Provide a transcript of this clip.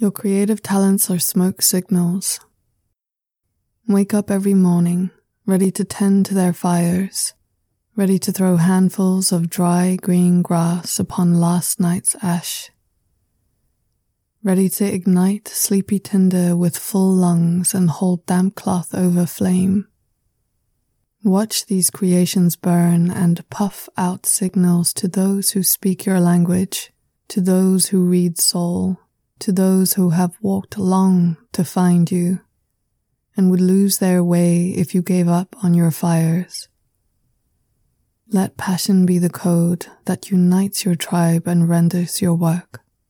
Your creative talents are smoke signals. Wake up every morning, ready to tend to their fires, ready to throw handfuls of dry green grass upon last night's ash, ready to ignite sleepy tinder with full lungs and hold damp cloth over flame. Watch these creations burn and puff out signals to those who speak your language, to those who read soul to those who have walked long to find you and would lose their way if you gave up on your fires. Let passion be the code that unites your tribe and renders your work.